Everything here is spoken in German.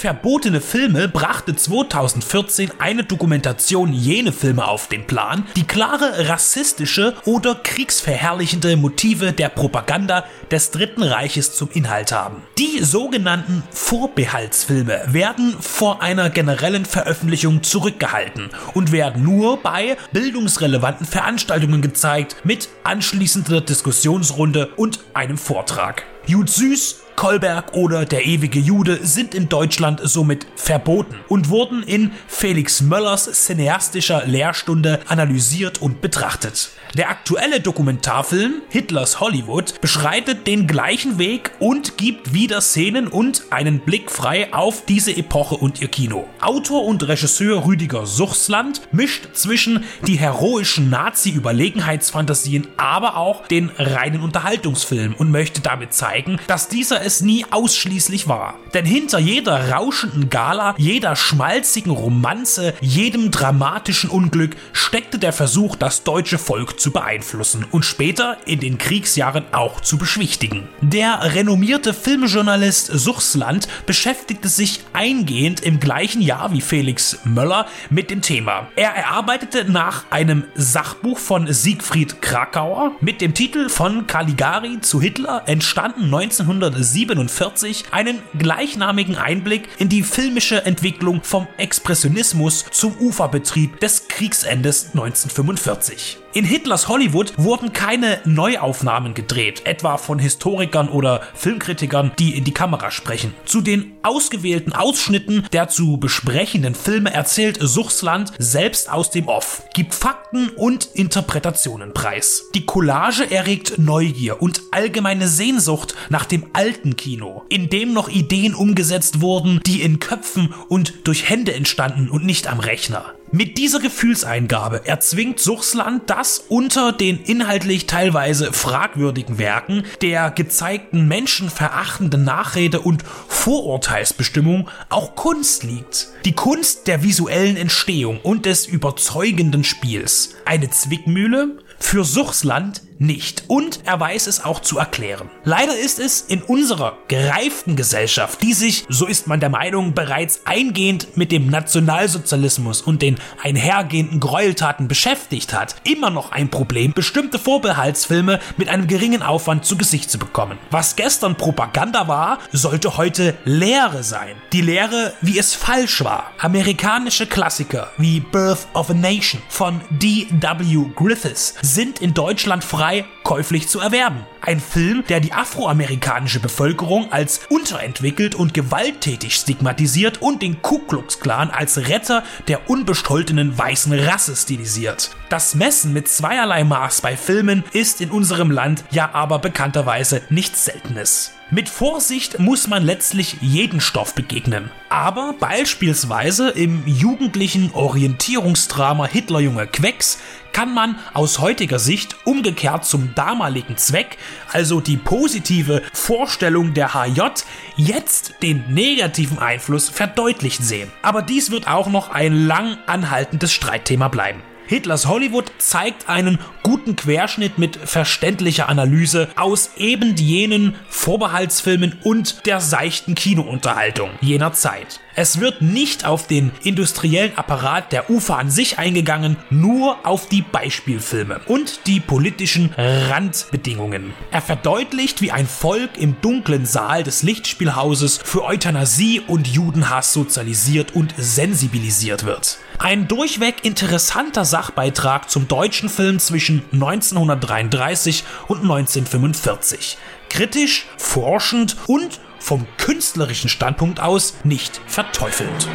Verbotene Filme brachte 2014 eine Dokumentation jene Filme auf den Plan, die klare rassistische oder kriegsverherrlichende Motive der Propaganda des Dritten Reiches zum Inhalt haben. Die sogenannten Vorbehaltsfilme werden vor einer generellen Veröffentlichung zurückgehalten und werden nur bei bildungsrelevanten Veranstaltungen gezeigt mit anschließender Diskussionsrunde und einem Vortrag. Jud Süß Kolberg oder Der ewige Jude sind in Deutschland somit verboten und wurden in Felix Möllers cineastischer Lehrstunde analysiert und betrachtet. Der aktuelle Dokumentarfilm Hitlers Hollywood beschreitet den gleichen Weg und gibt wieder Szenen und einen Blick frei auf diese Epoche und ihr Kino. Autor und Regisseur Rüdiger Suchsland mischt zwischen die heroischen Nazi-Überlegenheitsfantasien, aber auch den reinen Unterhaltungsfilm und möchte damit zeigen, dass dieser es nie ausschließlich war. Denn hinter jeder rauschenden Gala, jeder schmalzigen Romanze, jedem dramatischen Unglück steckte der Versuch, das deutsche Volk zu beeinflussen und später in den Kriegsjahren auch zu beschwichtigen. Der renommierte Filmjournalist Suchsland beschäftigte sich eingehend im gleichen Jahr wie Felix Möller mit dem Thema. Er erarbeitete nach einem Sachbuch von Siegfried Krakauer mit dem Titel Von Caligari zu Hitler entstanden 1907 1947 einen gleichnamigen Einblick in die filmische Entwicklung vom Expressionismus zum Uferbetrieb des Kriegsendes 1945. In Hitlers Hollywood wurden keine Neuaufnahmen gedreht, etwa von Historikern oder Filmkritikern, die in die Kamera sprechen. Zu den ausgewählten Ausschnitten der zu besprechenden Filme erzählt Suchsland selbst aus dem Off, gibt Fakten und Interpretationen preis. Die Collage erregt Neugier und allgemeine Sehnsucht nach dem alten Kino, in dem noch Ideen umgesetzt wurden, die in Köpfen und durch Hände entstanden und nicht am Rechner. Mit dieser Gefühlseingabe erzwingt Suchsland, dass unter den inhaltlich teilweise fragwürdigen Werken der gezeigten menschenverachtenden Nachrede und Vorurteilsbestimmung auch Kunst liegt. Die Kunst der visuellen Entstehung und des überzeugenden Spiels. Eine Zwickmühle, für Suchsland nicht. Und er weiß es auch zu erklären. Leider ist es in unserer gereiften Gesellschaft, die sich, so ist man der Meinung, bereits eingehend mit dem Nationalsozialismus und den einhergehenden Gräueltaten beschäftigt hat, immer noch ein Problem, bestimmte Vorbehaltsfilme mit einem geringen Aufwand zu Gesicht zu bekommen. Was gestern Propaganda war, sollte heute Lehre sein. Die Lehre, wie es falsch war. Amerikanische Klassiker wie Birth of a Nation von D.W. Griffiths sind in Deutschland frei käuflich zu erwerben. Ein Film, der die afroamerikanische Bevölkerung als unterentwickelt und gewalttätig stigmatisiert und den Ku Klux Klan als Retter der unbescholtenen weißen Rasse stilisiert. Das Messen mit zweierlei Maß bei Filmen ist in unserem Land ja aber bekannterweise nichts Seltenes. Mit Vorsicht muss man letztlich jeden Stoff begegnen. Aber beispielsweise im jugendlichen Orientierungsdrama Hitlerjunge Quecks kann man aus heutiger Sicht umgekehrt zum damaligen Zweck, also die positive Vorstellung der HJ, jetzt den negativen Einfluss verdeutlicht sehen. Aber dies wird auch noch ein lang anhaltendes Streitthema bleiben. Hitlers Hollywood zeigt einen guten Querschnitt mit verständlicher Analyse aus eben jenen Vorbehaltsfilmen und der seichten Kinounterhaltung jener Zeit. Es wird nicht auf den industriellen Apparat der Ufer an sich eingegangen, nur auf die Beispielfilme und die politischen Randbedingungen. Er verdeutlicht, wie ein Volk im dunklen Saal des Lichtspielhauses für Euthanasie und Judenhass sozialisiert und sensibilisiert wird. Ein durchweg interessanter Sachbeitrag zum deutschen Film zwischen 1933 und 1945. Kritisch, forschend und vom künstlerischen Standpunkt aus nicht verteufelt.